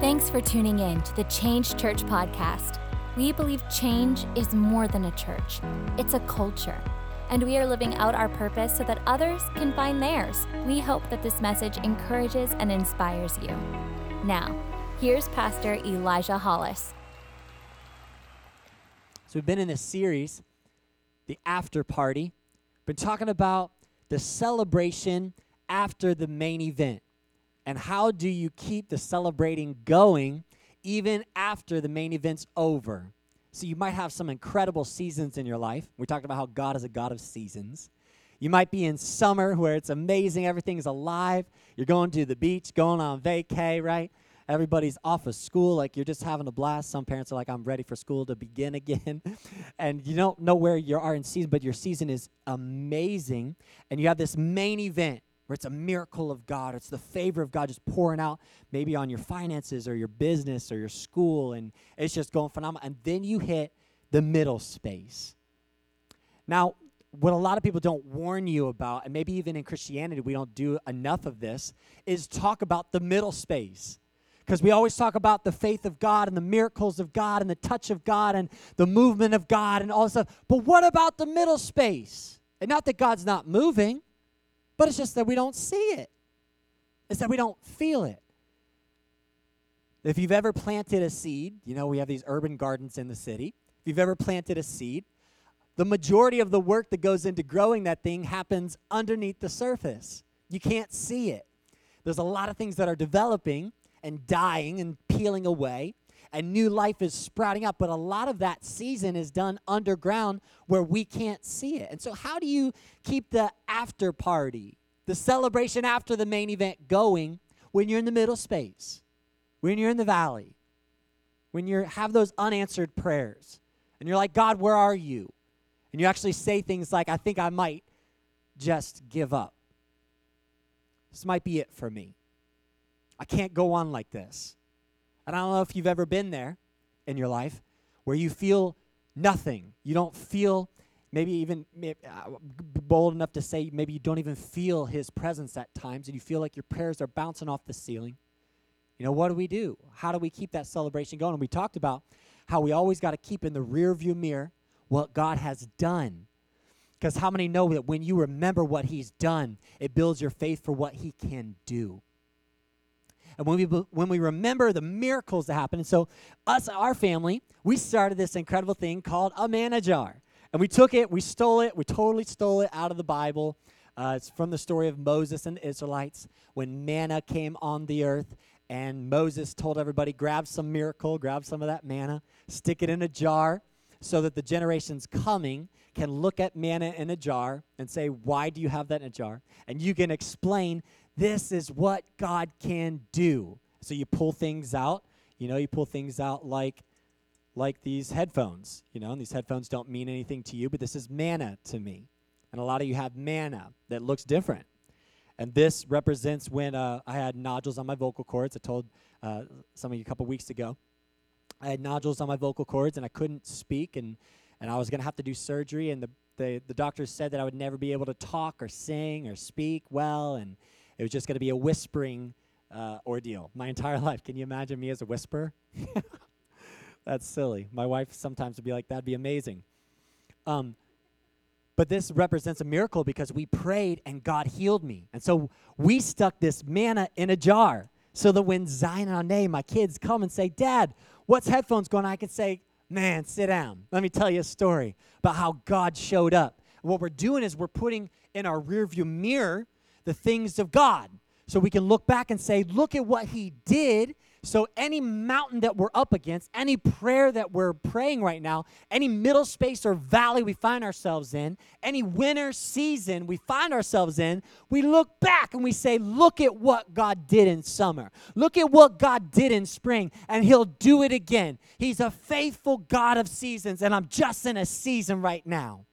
Thanks for tuning in to the Change Church podcast. We believe change is more than a church, it's a culture. And we are living out our purpose so that others can find theirs. We hope that this message encourages and inspires you. Now, here's Pastor Elijah Hollis. So we've been in this series, the after party. Been talking about the celebration after the main event. And how do you keep the celebrating going even after the main event's over? So you might have some incredible seasons in your life. We talked about how God is a God of seasons. You might be in summer where it's amazing, everything's alive. You're going to the beach, going on vacay, right? Everybody's off of school, like you're just having a blast. Some parents are like, I'm ready for school to begin again. and you don't know where you are in season, but your season is amazing. And you have this main event where it's a miracle of God. It's the favor of God just pouring out, maybe on your finances or your business or your school, and it's just going phenomenal. And then you hit the middle space. Now, what a lot of people don't warn you about, and maybe even in Christianity we don't do enough of this, is talk about the middle space. Because we always talk about the faith of God and the miracles of God and the touch of God and the movement of God and all this stuff. But what about the middle space? And not that God's not moving, but it's just that we don't see it. It's that we don't feel it. If you've ever planted a seed, you know, we have these urban gardens in the city. If you've ever planted a seed, the majority of the work that goes into growing that thing happens underneath the surface. You can't see it. There's a lot of things that are developing and dying and peeling away, and new life is sprouting up. But a lot of that season is done underground where we can't see it. And so, how do you keep the after party, the celebration after the main event going when you're in the middle space, when you're in the valley, when you have those unanswered prayers, and you're like, God, where are you? And you actually say things like, I think I might just give up. This might be it for me. I can't go on like this. And I don't know if you've ever been there in your life where you feel nothing. You don't feel, maybe even uh, bold enough to say, maybe you don't even feel His presence at times, and you feel like your prayers are bouncing off the ceiling. You know, what do we do? How do we keep that celebration going? And we talked about how we always got to keep in the rear view mirror what God has done. Because how many know that when you remember what He's done, it builds your faith for what He can do? And when we when we remember the miracles that happen. And so, us, our family, we started this incredible thing called a manna jar, and we took it, we stole it, we totally stole it out of the Bible. Uh, it's from the story of Moses and the Israelites when manna came on the earth, and Moses told everybody, grab some miracle, grab some of that manna, stick it in a jar, so that the generations coming can look at manna in a jar and say, Why do you have that in a jar? And you can explain this is what God can do. So you pull things out. You know, you pull things out like like these headphones, you know, and these headphones don't mean anything to you, but this is manna to me. And a lot of you have manna that looks different. And this represents when uh, I had nodules on my vocal cords. I told uh, some of you a couple weeks ago. I had nodules on my vocal cords and I couldn't speak, and, and I was going to have to do surgery. And the, the, the doctors said that I would never be able to talk or sing or speak well. And it was just going to be a whispering uh, ordeal my entire life. Can you imagine me as a whisperer? That's silly. My wife sometimes would be like, that'd be amazing. Um, but this represents a miracle because we prayed and God healed me. And so we stuck this manna in a jar so that when Zion and Ane, my kids, come and say, Dad, what's headphones going on? I could say, Man, sit down. Let me tell you a story about how God showed up. What we're doing is we're putting in our rearview mirror the things of God. So we can look back and say, look at what he did. So any mountain that we're up against, any prayer that we're praying right now, any middle space or valley we find ourselves in, any winter season we find ourselves in, we look back and we say, look at what God did in summer. Look at what God did in spring, and he'll do it again. He's a faithful God of seasons, and I'm just in a season right now.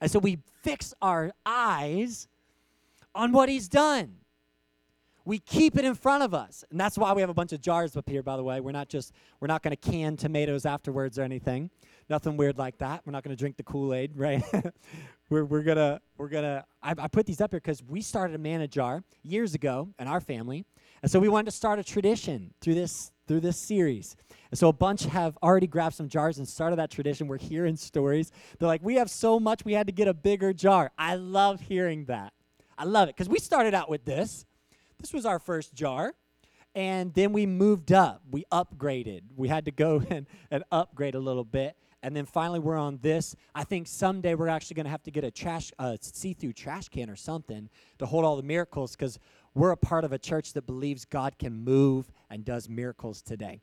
And so we fix our eyes on what he's done. We keep it in front of us. And that's why we have a bunch of jars up here, by the way. We're not just, we're not going to can tomatoes afterwards or anything. Nothing weird like that. We're not going to drink the Kool-Aid, right? we're, we're going to, we're going to, I put these up here because we started a manna jar years ago in our family. And so we wanted to start a tradition through this through this series. And so a bunch have already grabbed some jars and started that tradition. We're hearing stories. They're like, we have so much, we had to get a bigger jar. I love hearing that. I love it because we started out with this. This was our first jar. And then we moved up. We upgraded. We had to go and, and upgrade a little bit. And then finally, we're on this. I think someday we're actually going to have to get a trash, see-through trash can or something to hold all the miracles because we're a part of a church that believes God can move and does miracles today.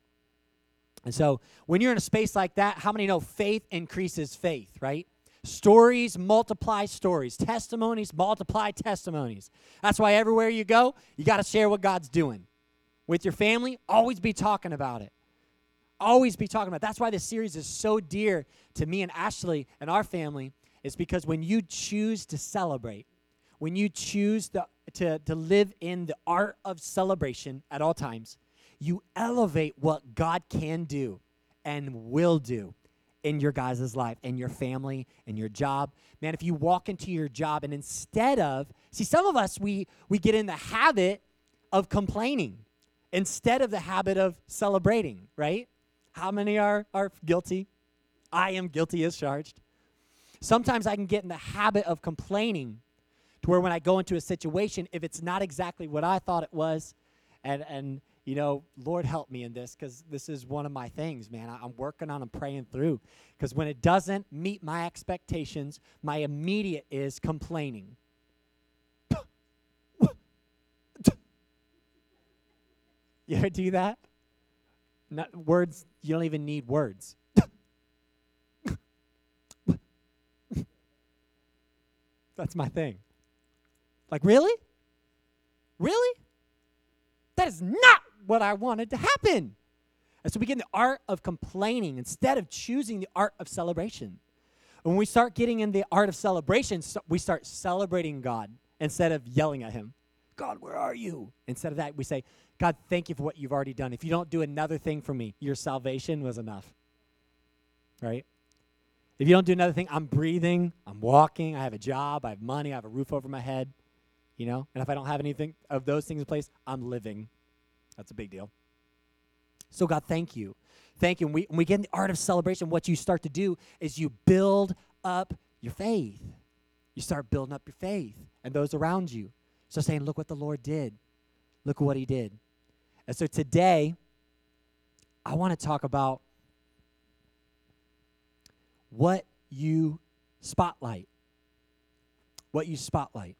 And so, when you're in a space like that, how many know faith increases faith, right? Stories multiply stories, testimonies multiply testimonies. That's why everywhere you go, you got to share what God's doing. With your family, always be talking about it. Always be talking about it. That's why this series is so dear to me and Ashley and our family, is because when you choose to celebrate, when you choose to, to, to live in the art of celebration at all times, you elevate what God can do and will do in your guys' life, in your family, in your job. Man, if you walk into your job and instead of, see, some of us, we, we get in the habit of complaining instead of the habit of celebrating, right? How many are, are guilty? I am guilty as charged. Sometimes I can get in the habit of complaining to where when I go into a situation, if it's not exactly what I thought it was, and, and you know, Lord help me in this because this is one of my things, man. I, am working on and praying through. Because when it doesn't meet my expectations, my immediate is complaining. you ever do that? Not words, you don't even need words. That's my thing. Like, really? Really? That is not what I wanted to happen. And so we get in the art of complaining instead of choosing the art of celebration. When we start getting in the art of celebration, we start celebrating God instead of yelling at Him. God, where are you? Instead of that, we say, God, thank you for what you've already done. If you don't do another thing for me, your salvation was enough. Right? If you don't do another thing, I'm breathing, I'm walking, I have a job, I have money, I have a roof over my head you know? And if I don't have anything of those things in place, I'm living. That's a big deal. So, God, thank you. Thank you. When we, when we get in the art of celebration, what you start to do is you build up your faith. You start building up your faith and those around you. So, saying, look what the Lord did. Look what he did. And so today, I want to talk about what you spotlight. What you spotlight.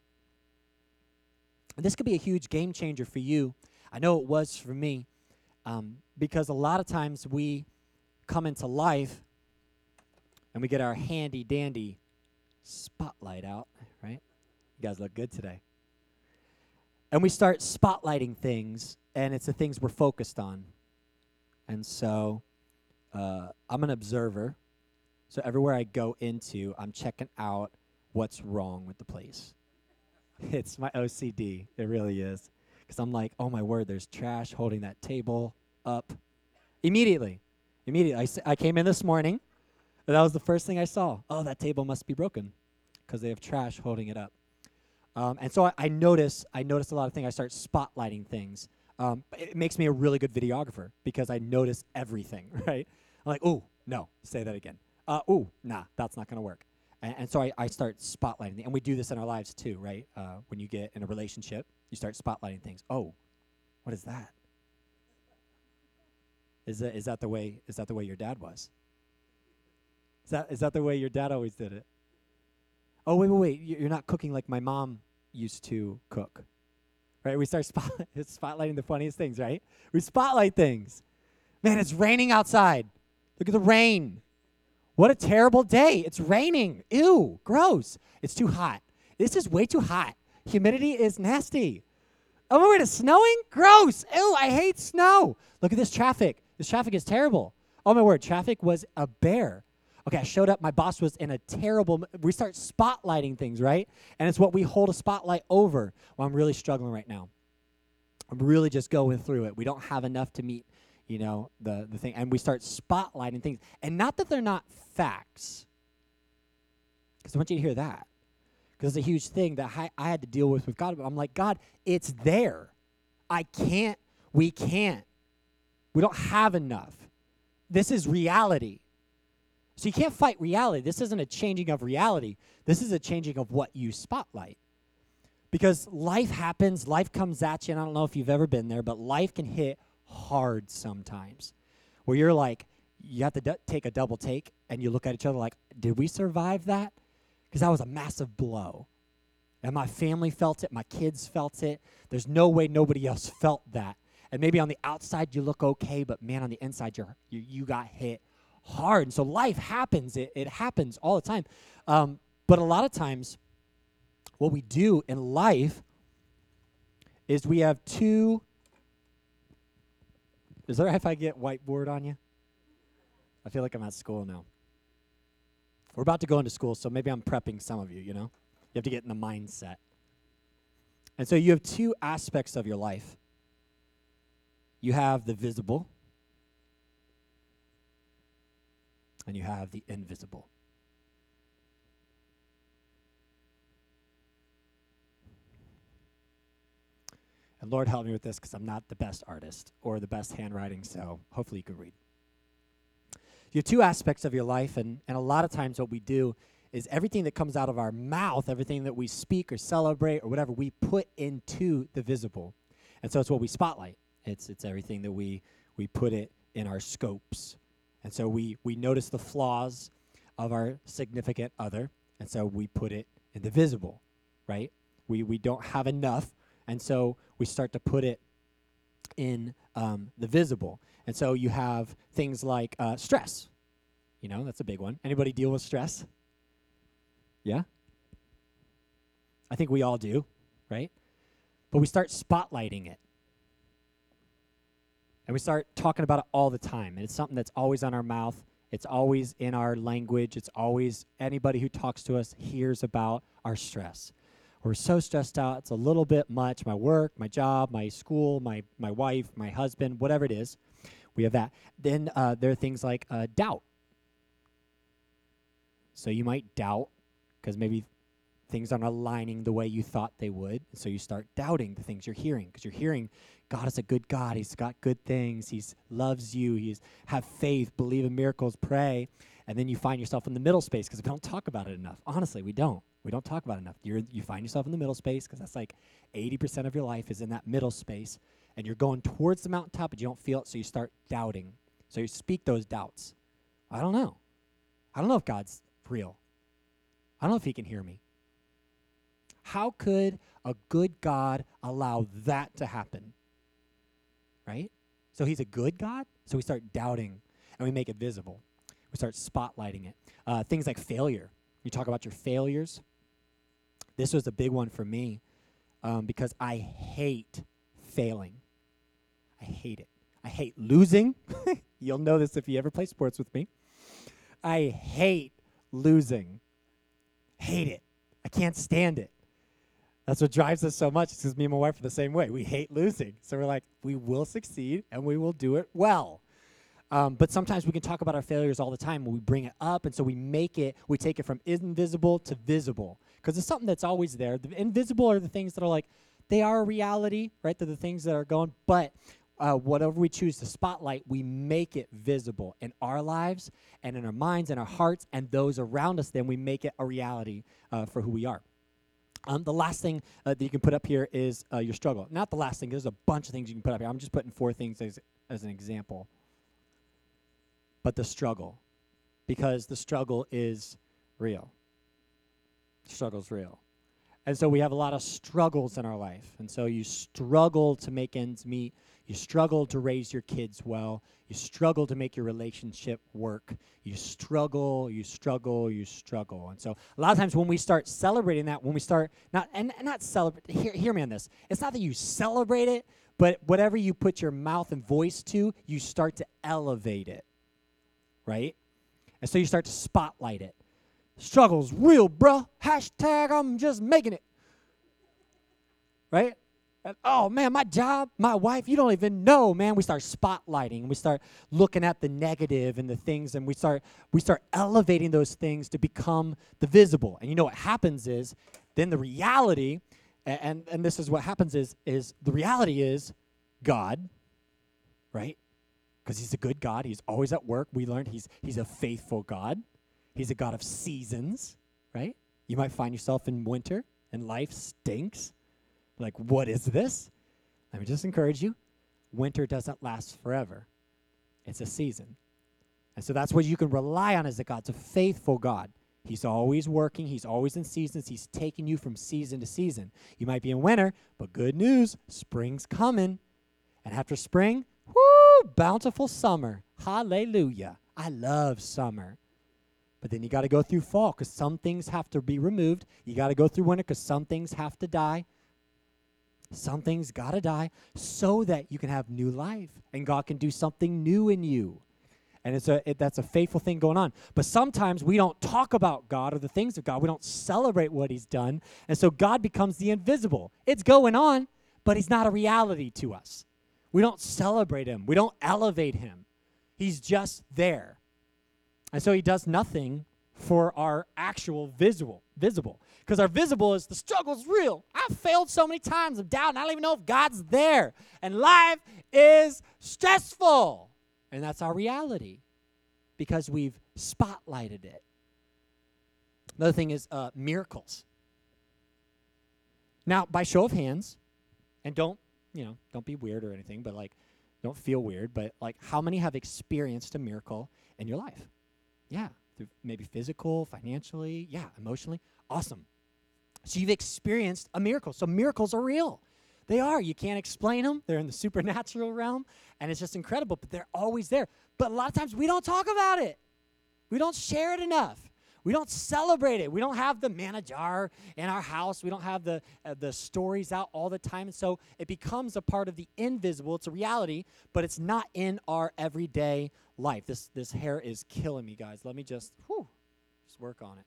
And this could be a huge game changer for you. I know it was for me um, because a lot of times we come into life and we get our handy dandy spotlight out, right? You guys look good today. And we start spotlighting things, and it's the things we're focused on. And so uh, I'm an observer. So everywhere I go into, I'm checking out what's wrong with the place. It's my OCD. It really is. Because I'm like, oh my word, there's trash holding that table up. Immediately. Immediately. I, I came in this morning, and that was the first thing I saw. Oh, that table must be broken because they have trash holding it up. Um, and so I, I, notice I notice a lot of things. I start spotlighting things. Um, it makes me a really good videographer because I notice everything, right? I'm like, oh, no, say that again. Uh, oh, nah, that's not going to work. And, and so I, I start spotlighting, and we do this in our lives too, right? Uh, when you get in a relationship, you start spotlighting things. Oh, what is that? Is that is that the way is that the way your dad was? Is that is that the way your dad always did it? Oh wait wait wait! You're not cooking like my mom used to cook, right? We start spot, spotlighting the funniest things, right? We spotlight things. Man, it's raining outside. Look at the rain. What a terrible day. It's raining. Ew, gross. It's too hot. This is way too hot. Humidity is nasty. Oh my word, it's snowing? Gross. Ew, I hate snow. Look at this traffic. This traffic is terrible. Oh my word, traffic was a bear. Okay, I showed up. My boss was in a terrible. We start spotlighting things, right? And it's what we hold a spotlight over. Well, I'm really struggling right now. I'm really just going through it. We don't have enough to meet you know, the, the thing. And we start spotlighting things. And not that they're not facts, because I want you to hear that. Because it's a huge thing that I, I had to deal with with God. But I'm like, God, it's there. I can't We can't. We don't have enough. This is reality. So you can't fight reality. This isn't a changing of reality. This is a changing of what you spotlight. Because life happens, life comes at you, and I don't know if you've ever been there, but life can hit hard sometimes. Where you're like, you have to d- take a double take, and you look at each other like, did we survive that? Because that was a massive blow. And my family felt it, my kids felt it. There's no way nobody else felt that. And maybe on the outside you look okay, but man, on the inside you're, you, you got hit hard. And so life happens, it, it happens all the time. Um, but a lot of times, what we do in life is we have two. Is there if I get whiteboard on you? I feel like I'm at school now. We're about to go into school, so maybe I'm prepping some of you, you know? You have to get in the mindset. And so you have two aspects of your life you have the visible, and you have the invisible. And Lord, help me with this because I'm not the best artist or the best handwriting, so hopefully you can read. You have two aspects of your life, and, and a lot of times what we do is everything that comes out of our mouth, everything that we speak or celebrate or whatever, we put into the visible. And so it's what we spotlight. It's, it's everything that we, we put it in our scopes. And so we, we notice the flaws of our significant other, and so we put it in the visible, right? We, we don't have enough, and so we start to put it in um, the visible. And so you have things like uh, stress. You know, that's a big one. Anybody deal with stress? Yeah? I think we all do, right? But we start spotlighting it. And we start talking about it all the time. And it's something that's always on our mouth. It's always in our language. It's always anybody who talks to us hears about our stress. We're so stressed out. It's a little bit much. My work, my job, my school, my, my wife, my husband, whatever it is. We have that. Then uh, there are things like uh, doubt. So you might doubt because maybe things aren't aligning the way you thought they would. So you start doubting the things you're hearing because you're hearing God is a good God. He's got good things. He loves you. He's have faith, believe in miracles, pray. And then you find yourself in the middle space because we don't talk about it enough. Honestly, we don't. We don't talk about enough. You're, you find yourself in the middle space because that's like 80% of your life is in that middle space. And you're going towards the mountaintop, but you don't feel it, so you start doubting. So you speak those doubts. I don't know. I don't know if God's real. I don't know if he can hear me. How could a good God allow that to happen? Right? So he's a good God? So we start doubting and we make it visible. We start spotlighting it. Uh, things like failure. You talk about your failures. This was a big one for me um, because I hate failing. I hate it. I hate losing. You'll know this if you ever play sports with me. I hate losing. Hate it. I can't stand it. That's what drives us so much because me and my wife are the same way. We hate losing. So we're like, we will succeed and we will do it well. Um, but sometimes we can talk about our failures all the time. When we bring it up, and so we make it, we take it from invisible to visible because it's something that's always there. The invisible are the things that are like, they are a reality, right? They're the things that are going, but uh, whatever we choose to spotlight, we make it visible in our lives and in our minds and our hearts and those around us. Then we make it a reality uh, for who we are. Um, the last thing uh, that you can put up here is uh, your struggle. Not the last thing. There's a bunch of things you can put up here. I'm just putting four things as, as an example. But the struggle, because the struggle is real. Struggle's real. And so we have a lot of struggles in our life. And so you struggle to make ends meet. You struggle to raise your kids well. You struggle to make your relationship work. You struggle, you struggle, you struggle. And so a lot of times when we start celebrating that, when we start not and, and not celebrate hear, hear me on this. It's not that you celebrate it, but whatever you put your mouth and voice to, you start to elevate it. Right? And so you start to spotlight it. Struggle's real, bruh. Hashtag I'm just making it. Right? And, oh man, my job, my wife, you don't even know, man. We start spotlighting we start looking at the negative and the things and we start we start elevating those things to become the visible. And you know what happens is then the reality and and, and this is what happens is is the reality is God, right? Because he's a good God. He's always at work. We learned he's he's a faithful God. He's a God of seasons, right? You might find yourself in winter and life stinks. Like, what is this? Let me just encourage you. Winter doesn't last forever. It's a season. And so that's what you can rely on as a God. It's a faithful God. He's always working. He's always in seasons. He's taking you from season to season. You might be in winter, but good news, spring's coming. And after spring, bountiful summer. Hallelujah. I love summer. But then you got to go through fall because some things have to be removed. You got to go through winter because some things have to die. Some things got to die so that you can have new life and God can do something new in you and it's a it, that's a faithful thing going on but sometimes we don't talk about god or the things of god we don't celebrate what he's done and so god becomes the invisible it's going on but he's not a reality to us we don't celebrate him. We don't elevate him. He's just there. And so he does nothing for our actual visual visible. Because our visible is the struggle's real. I've failed so many times i'm down i don't even know if god's there. And life is stressful. And that's our reality because we've spotlighted it. Another thing is uh, miracles. Now, by show of hands, and don't, you know, don't be weird or anything, but like, don't feel weird, but like, how many have experienced a miracle in your life? Yeah, maybe physical, financially, yeah, emotionally. Awesome. So you've experienced a miracle. So miracles are real. They are. You can't explain them. They're in the supernatural realm, and it's just incredible, but they're always there. But a lot of times we don't talk about it. We don't share it enough. We don't celebrate it. We don't have the manna jar in our house. We don't have the uh, the stories out all the time, and so it becomes a part of the invisible. It's a reality, but it's not in our everyday life. This this hair is killing me, guys. Let me just whew, just work on it.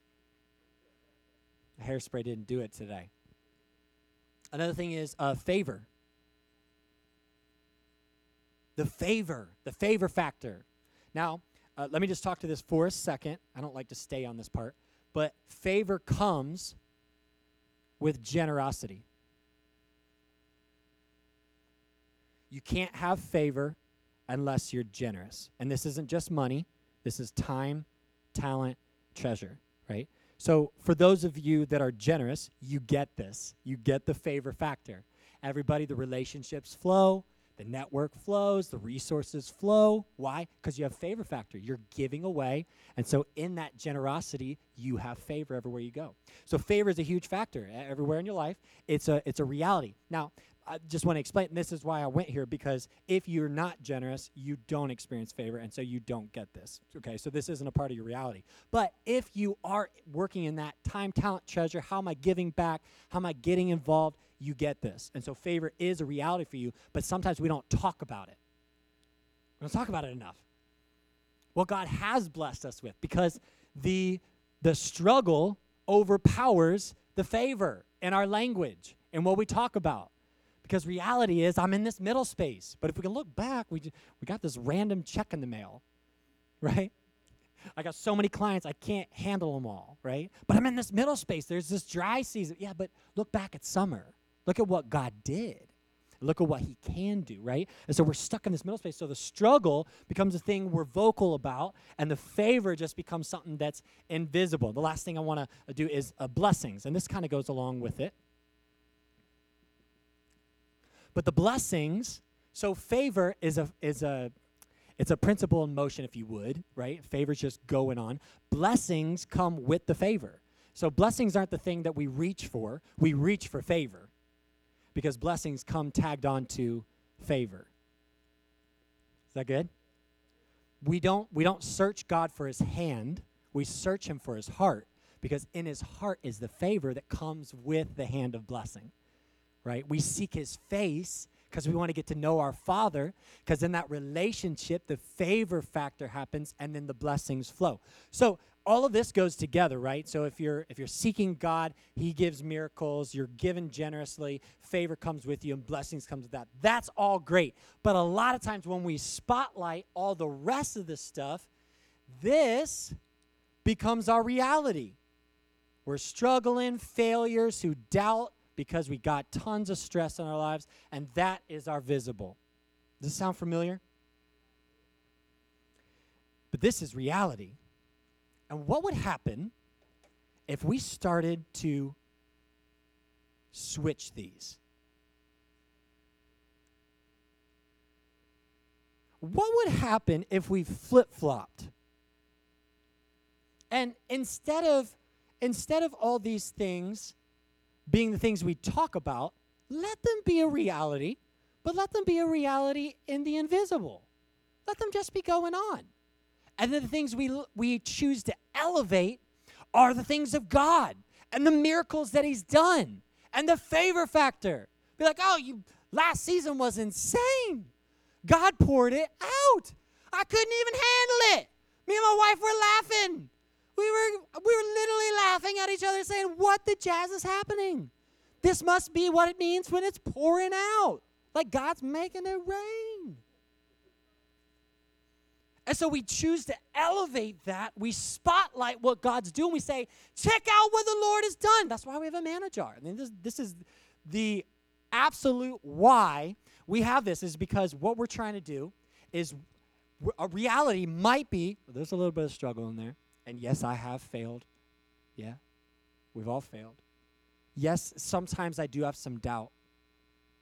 Hairspray didn't do it today. Another thing is uh, favor. The favor, the favor factor. Now, uh, let me just talk to this for a second. I don't like to stay on this part, but favor comes with generosity. You can't have favor unless you're generous. And this isn't just money, this is time, talent, treasure, right? So, for those of you that are generous, you get this. You get the favor factor. Everybody, the relationships flow, the network flows, the resources flow. Why? Because you have favor factor. You're giving away. And so, in that generosity, you have favor everywhere you go. So, favor is a huge factor everywhere in your life. It's a, it's a reality. Now, I just want to explain this is why I went here because if you're not generous, you don't experience favor, and so you don't get this. Okay, so this isn't a part of your reality. But if you are working in that time, talent, treasure, how am I giving back? How am I getting involved? You get this. And so favor is a reality for you, but sometimes we don't talk about it. We don't talk about it enough. What God has blessed us with because the the struggle overpowers the favor in our language and what we talk about. Because reality is, I'm in this middle space. But if we can look back, we, we got this random check in the mail, right? I got so many clients, I can't handle them all, right? But I'm in this middle space. There's this dry season. Yeah, but look back at summer. Look at what God did. Look at what He can do, right? And so we're stuck in this middle space. So the struggle becomes a thing we're vocal about, and the favor just becomes something that's invisible. The last thing I want to do is uh, blessings, and this kind of goes along with it. But the blessings, so favor is a is a it's a principle in motion, if you would, right? Favor's just going on. Blessings come with the favor. So blessings aren't the thing that we reach for. We reach for favor. Because blessings come tagged on to favor. Is that good? We don't we don't search God for his hand. We search him for his heart because in his heart is the favor that comes with the hand of blessing right? We seek his face because we want to get to know our Father, because in that relationship, the favor factor happens and then the blessings flow. So all of this goes together, right? So if you're if you're seeking God, He gives miracles, you're given generously, favor comes with you, and blessings comes with that. That's all great. But a lot of times when we spotlight all the rest of the stuff, this becomes our reality. We're struggling, failures who doubt because we got tons of stress in our lives, and that is our visible. Does this sound familiar? But this is reality. And what would happen if we started to switch these? What would happen if we flip flopped? And instead of instead of all these things being the things we talk about, let them be a reality, but let them be a reality in the invisible. Let them just be going on. And then the things we we choose to elevate are the things of God and the miracles that he's done and the favor factor. Be like, "Oh, you last season was insane. God poured it out. I couldn't even handle it. Me and my wife were laughing. We were we were literally laughing at each other saying, "What the jazz is happening? This must be what it means when it's pouring out. Like God's making it rain." And so we choose to elevate that. We spotlight what God's doing. We say, check out what the Lord has done. That's why we have a manna jar. I mean, this, this is the absolute why we have this is because what we're trying to do is a reality might be, there's a little bit of struggle in there. And yes, I have failed. Yeah, we've all failed. Yes, sometimes I do have some doubt.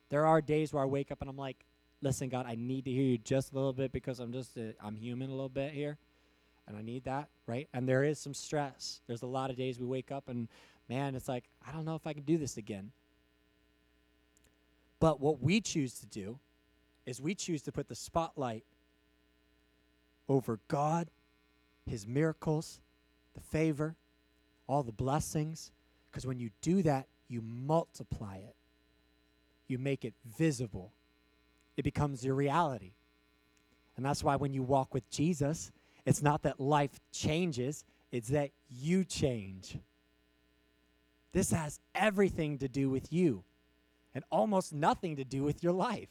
There are days where I wake up and I'm like, listen, God, I need to hear you just a little bit because I'm just, i I'm human a little bit here. And I need that, right? And there is some stress. There's a lot of days we wake up and, man, it's like, I don't know if I can do this again. But what we choose to do is we choose to put the spotlight over God his miracles, the favor, all the blessings. Because when you do that, you multiply it, you make it visible, it becomes your reality. And that's why when you walk with Jesus, it's not that life changes, it's that you change. This has everything to do with you and almost nothing to do with your life.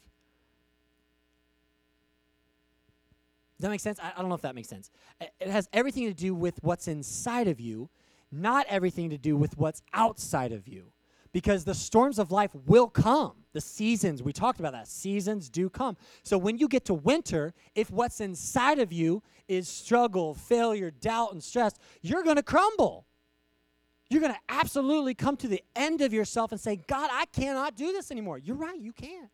Does that make sense? I, I don't know if that makes sense. It has everything to do with what's inside of you, not everything to do with what's outside of you. Because the storms of life will come. The seasons, we talked about that. Seasons do come. So when you get to winter, if what's inside of you is struggle, failure, doubt, and stress, you're going to crumble. You're going to absolutely come to the end of yourself and say, God, I cannot do this anymore. You're right, you can't.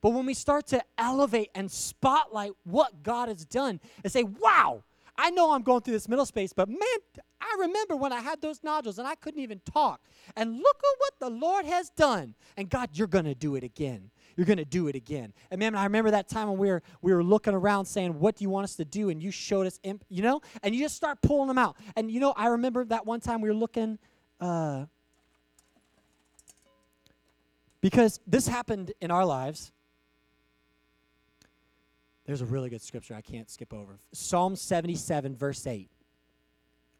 But when we start to elevate and spotlight what God has done and say, wow, I know I'm going through this middle space, but man, I remember when I had those nodules and I couldn't even talk. And look at what the Lord has done. And God, you're going to do it again. You're going to do it again. And man, I remember that time when we were we were looking around saying, "What do you want us to do?" And you showed us, imp, you know, and you just start pulling them out. And you know, I remember that one time we were looking. Uh, because this happened in our lives there's a really good scripture I can't skip over. Psalm 77, verse 8.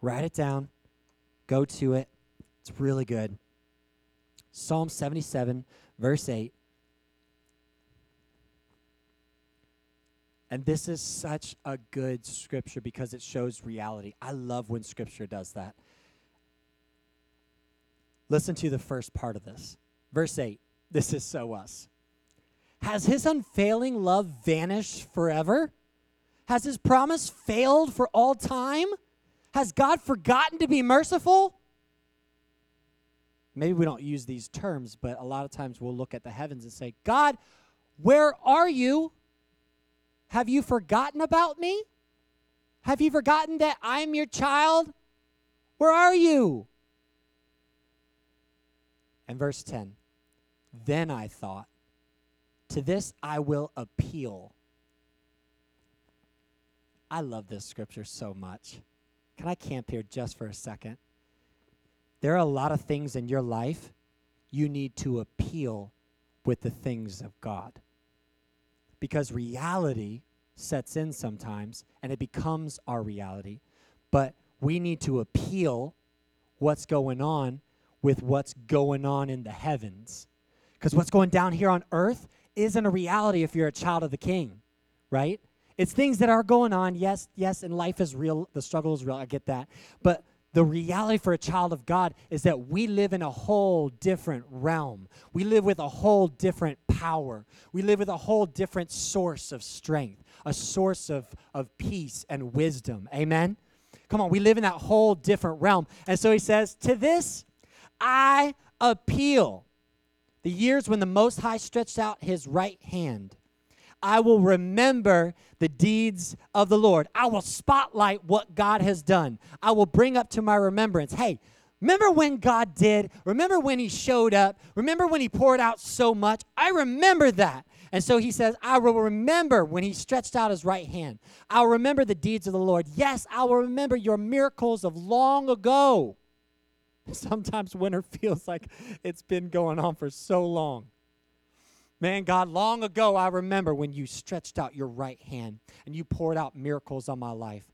Write it down. Go to it. It's really good. Psalm 77, verse 8. And this is such a good scripture because it shows reality. I love when scripture does that. Listen to the first part of this. Verse 8. This is so us. Has his unfailing love vanished forever? Has his promise failed for all time? Has God forgotten to be merciful? Maybe we don't use these terms, but a lot of times we'll look at the heavens and say, God, where are you? Have you forgotten about me? Have you forgotten that I'm your child? Where are you? And verse 10 Then I thought, to this I will appeal. I love this scripture so much. Can I camp here just for a second? There are a lot of things in your life you need to appeal with the things of God. Because reality sets in sometimes and it becomes our reality. But we need to appeal what's going on with what's going on in the heavens. Because what's going down here on earth isn't a reality if you're a child of the king, right? It's things that are going on. Yes, yes, and life is real. The struggle is real. I get that. But the reality for a child of God is that we live in a whole different realm. We live with a whole different power. We live with a whole different source of strength, a source of, of peace and wisdom. Amen? Come on, we live in that whole different realm. And so he says, To this I appeal. The years when the Most High stretched out his right hand I will remember the deeds of the Lord. I will spotlight what God has done. I will bring up to my remembrance. Hey, remember when God did? Remember when He showed up? Remember when He poured out so much? I remember that. And so he says, I will remember when he stretched out his right hand. I'll remember the deeds of the Lord. Yes, I will remember your miracles of long ago. Sometimes winter feels like it's been going on for so long. Man, God, long ago I remember when you stretched out your right hand and you poured out miracles on my life.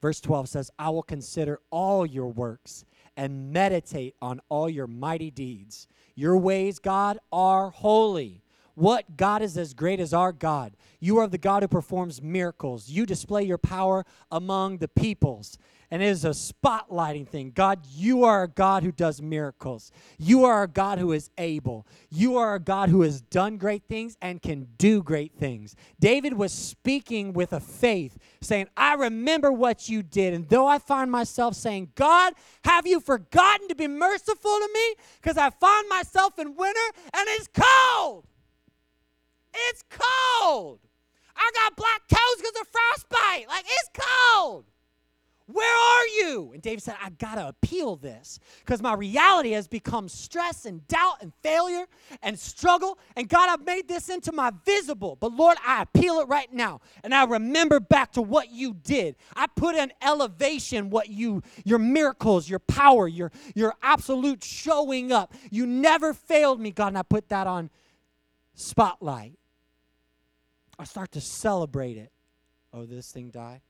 Verse 12 says, I will consider all your works and meditate on all your mighty deeds. Your ways, God, are holy. What God is as great as our God? You are the God who performs miracles. You display your power among the peoples and it is a spotlighting thing. God, you are a God who does miracles. You are a God who is able. You are a God who has done great things and can do great things. David was speaking with a faith, saying, I remember what you did. And though I find myself saying, God, have you forgotten to be merciful to me? Because I find myself in winter and it's cold. It's cold. I got black toes because of frostbite. Like, it's cold. Where are you? And David said, I got to appeal this because my reality has become stress and doubt and failure and struggle. And God, I've made this into my visible. But Lord, I appeal it right now. And I remember back to what you did. I put in elevation what you, your miracles, your power, your, your absolute showing up. You never failed me, God. And I put that on spotlight. I start to celebrate it. Oh, this thing died?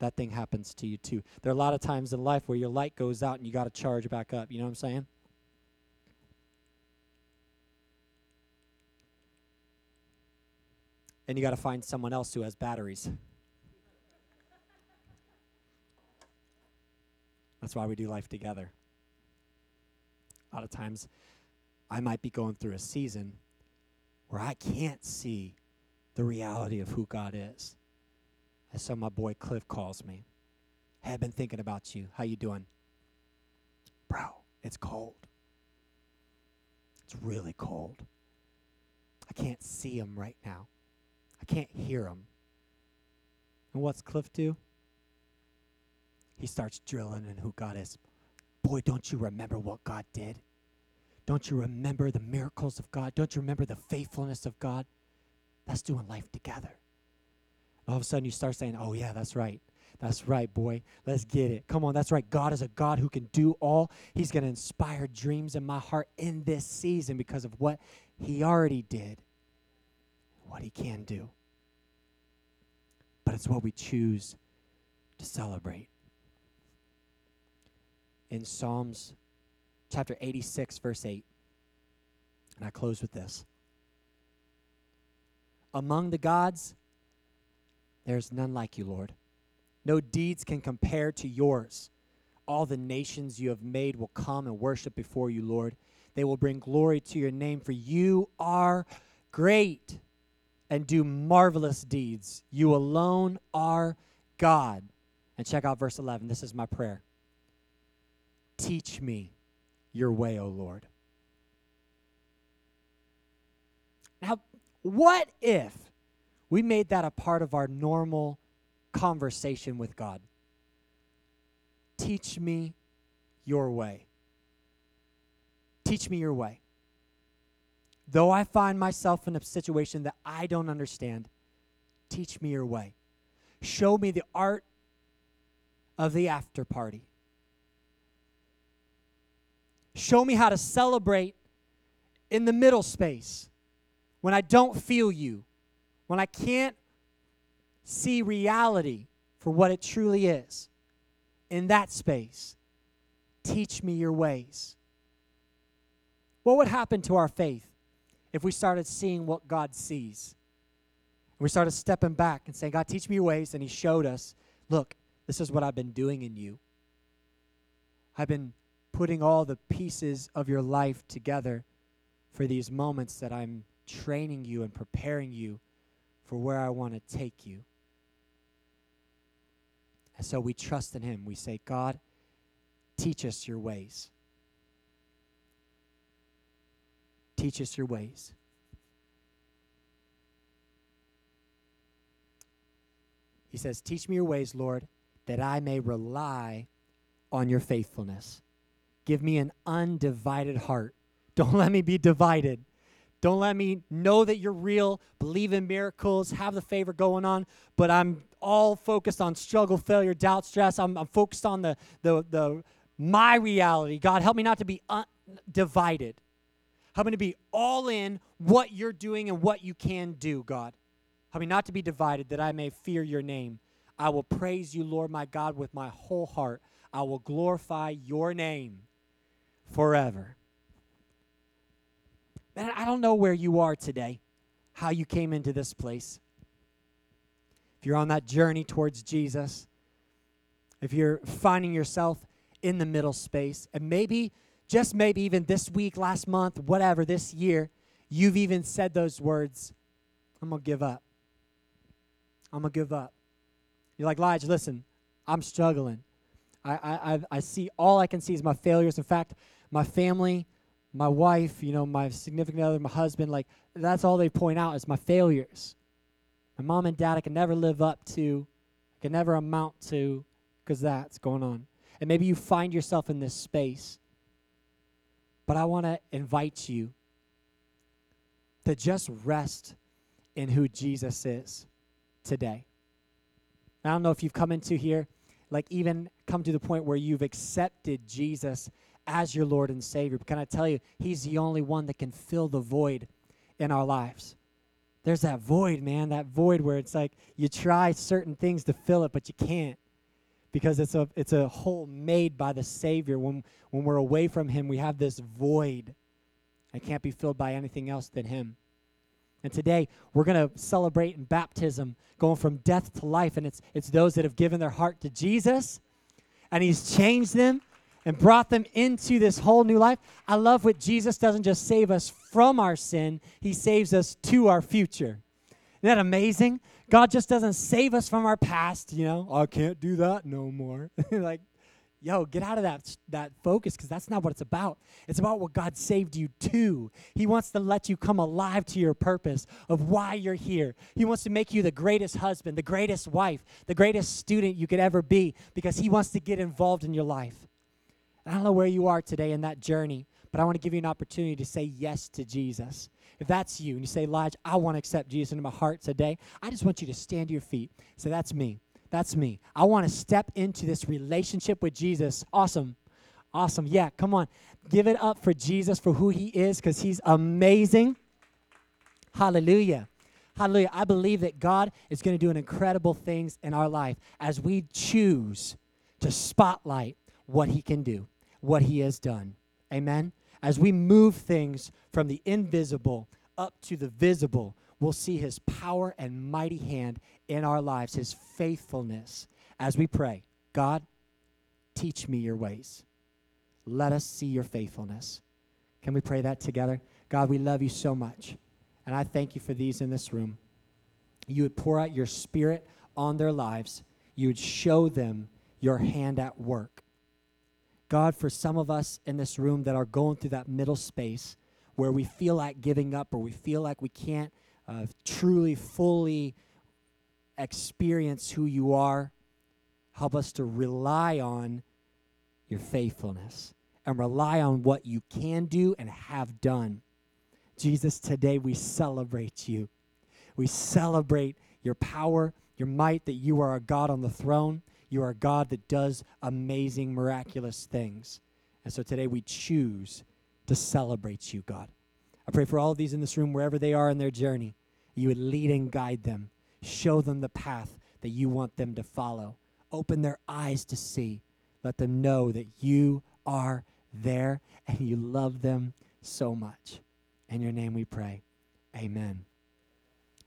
That thing happens to you too. There are a lot of times in life where your light goes out and you got to charge back up. You know what I'm saying? And you got to find someone else who has batteries. That's why we do life together. A lot of times, I might be going through a season where I can't see the reality of who God is. And so my boy Cliff calls me. Hey, I've been thinking about you. How you doing? Bro, it's cold. It's really cold. I can't see him right now. I can't hear him. And what's Cliff do? He starts drilling in who God is. Boy, don't you remember what God did? Don't you remember the miracles of God? Don't you remember the faithfulness of God? That's doing life together all of a sudden you start saying, oh, yeah, that's right. That's right, boy. Let's get it. Come on, that's right. God is a God who can do all. He's going to inspire dreams in my heart in this season because of what He already did, what He can do. But it's what we choose to celebrate. In Psalms chapter 86, verse 8, and I close with this Among the gods, there is none like you, Lord. No deeds can compare to yours. All the nations you have made will come and worship before you, Lord. They will bring glory to your name, for you are great and do marvelous deeds. You alone are God. And check out verse 11. This is my prayer. Teach me your way, O Lord. Now, what if we made that a part of our normal conversation with God. Teach me your way. Teach me your way. Though I find myself in a situation that I don't understand, teach me your way. Show me the art of the after party. Show me how to celebrate in the middle space when I don't feel you, when I can't see reality for what it truly is, in that space, teach me your ways. What would happen to our faith if we started seeing what God sees? We started stepping back and saying, God, teach me your ways. And He showed us, look, this is what I've been doing in you. I've been putting all the pieces of your life together for these moments that I'm training you and preparing you for where I want to take you. And so we trust in Him. We say, God, teach us your ways. Teach us your ways. He says, Teach me your ways, Lord, that I may rely on your faithfulness. Give me an undivided heart. Don't let me be divided. Don't let me know that you're real, believe in miracles, have the favor going on, but I'm all focused on struggle, failure, doubt, stress. I'm, I'm focused on the, the, the my reality. God, help me not to be divided. Help me to be all in what you're doing and what you can do, God. Help me not to be divided, that I may fear your name. I will praise you, Lord my God, with my whole heart. I will glorify your name forever. I don't know where you are today, how you came into this place. If you're on that journey towards Jesus, if you're finding yourself in the middle space, and maybe, just maybe even this week, last month, whatever, this year, you've even said those words I'm going to give up. I'm going to give up. You're like, Lige, listen, I'm struggling. I, I, I see, all I can see is my failures. In fact, my family, my wife, you know, my significant other, my husband, like, that's all they point out is my failures. My mom and dad, I can never live up to, I can never amount to, because that's going on. And maybe you find yourself in this space. But I want to invite you to just rest in who Jesus is today. I don't know if you've come into here, like even come to the point where you've accepted Jesus as your Lord and Savior. But can I tell you, He's the only one that can fill the void in our lives. There's that void, man, that void where it's like you try certain things to fill it, but you can't because it's a it's a hole made by the Savior. When when we're away from Him, we have this void. It can't be filled by anything else than Him. And today we're going to celebrate in baptism, going from death to life, and it's it's those that have given their heart to Jesus, and He's changed them and brought them into this whole new life. I love what Jesus doesn't just save us from our sin; He saves us to our future. Isn't that amazing? God just doesn't save us from our past, you know. I can't do that no more. like, yo, get out of that that focus because that's not what it's about. It's about what God saved you to. He wants to let you come alive to your purpose of why you're here. He wants to make you the greatest husband, the greatest wife, the greatest student you could ever be because he wants to get involved in your life. I don't know where you are today in that journey, but I want to give you an opportunity to say yes to Jesus. If that's you and you say, Lige, I want to accept Jesus into my heart today, I just want you to stand to your feet. Say, that's me. That's me. I want to step into this relationship with Jesus. Awesome. Awesome. Yeah, come on. Give it up for Jesus for who he is because he's amazing. Hallelujah. Hallelujah. I believe that God is going to do incredible things in our life as we choose to spotlight what he can do, what he has done. Amen. As we move things from the invisible up to the visible, we'll see his power and mighty hand in our lives, his faithfulness. As we pray, God, teach me your ways. Let us see your faithfulness. Can we pray that together? God, we love you so much. And I thank you for these in this room. You would pour out your spirit on their lives, you would show them your hand at work. God, for some of us in this room that are going through that middle space where we feel like giving up or we feel like we can't uh, truly, fully experience who you are, help us to rely on your faithfulness and rely on what you can do and have done. Jesus, today we celebrate you. We celebrate your power, your might, that you are a God on the throne. You are a God that does amazing, miraculous things. And so today we choose to celebrate you, God. I pray for all of these in this room, wherever they are in their journey, you would lead and guide them, show them the path that you want them to follow. Open their eyes to see. Let them know that you are there and you love them so much. In your name we pray. Amen.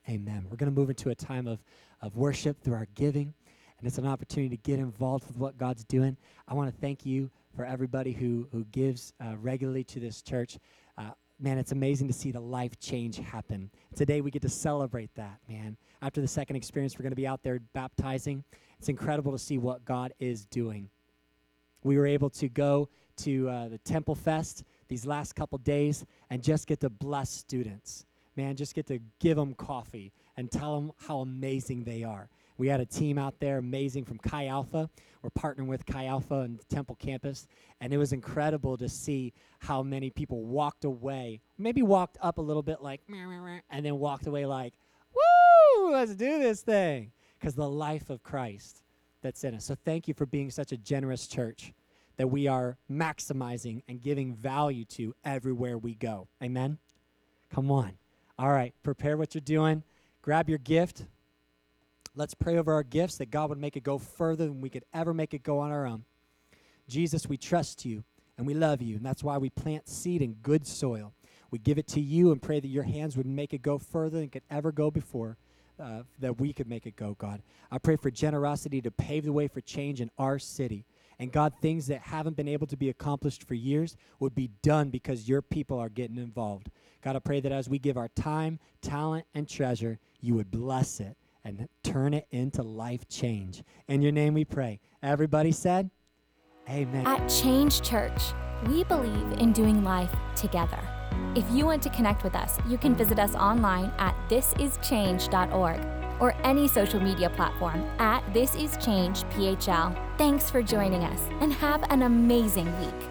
Amen. We're going to move into a time of, of worship through our giving and it's an opportunity to get involved with what God's doing. I want to thank you for everybody who, who gives uh, regularly to this church. Uh, man, it's amazing to see the life change happen. Today we get to celebrate that, man. After the second experience, we're going to be out there baptizing. It's incredible to see what God is doing. We were able to go to uh, the Temple Fest these last couple days and just get to bless students. Man, just get to give them coffee and tell them how amazing they are. We had a team out there, amazing from Chi Alpha. We're partnering with Chi Alpha and Temple campus, and it was incredible to see how many people walked away, maybe walked up a little bit like, and then walked away like, woo, let's do this thing. Because the life of Christ that's in us. So thank you for being such a generous church that we are maximizing and giving value to everywhere we go. Amen? Come on. All right, prepare what you're doing. Grab your gift. Let's pray over our gifts that God would make it go further than we could ever make it go on our own. Jesus, we trust you and we love you, and that's why we plant seed in good soil. We give it to you and pray that your hands would make it go further than could ever go before, uh, that we could make it go, God. I pray for generosity to pave the way for change in our city. And God, things that haven't been able to be accomplished for years would be done because your people are getting involved. God, I pray that as we give our time, talent, and treasure, you would bless it and turn it into life change. In your name we pray. Everybody said, Amen. At Change Church, we believe in doing life together. If you want to connect with us, you can visit us online at thisischange.org or any social media platform at This Is Change PHL. Thanks for joining us and have an amazing week.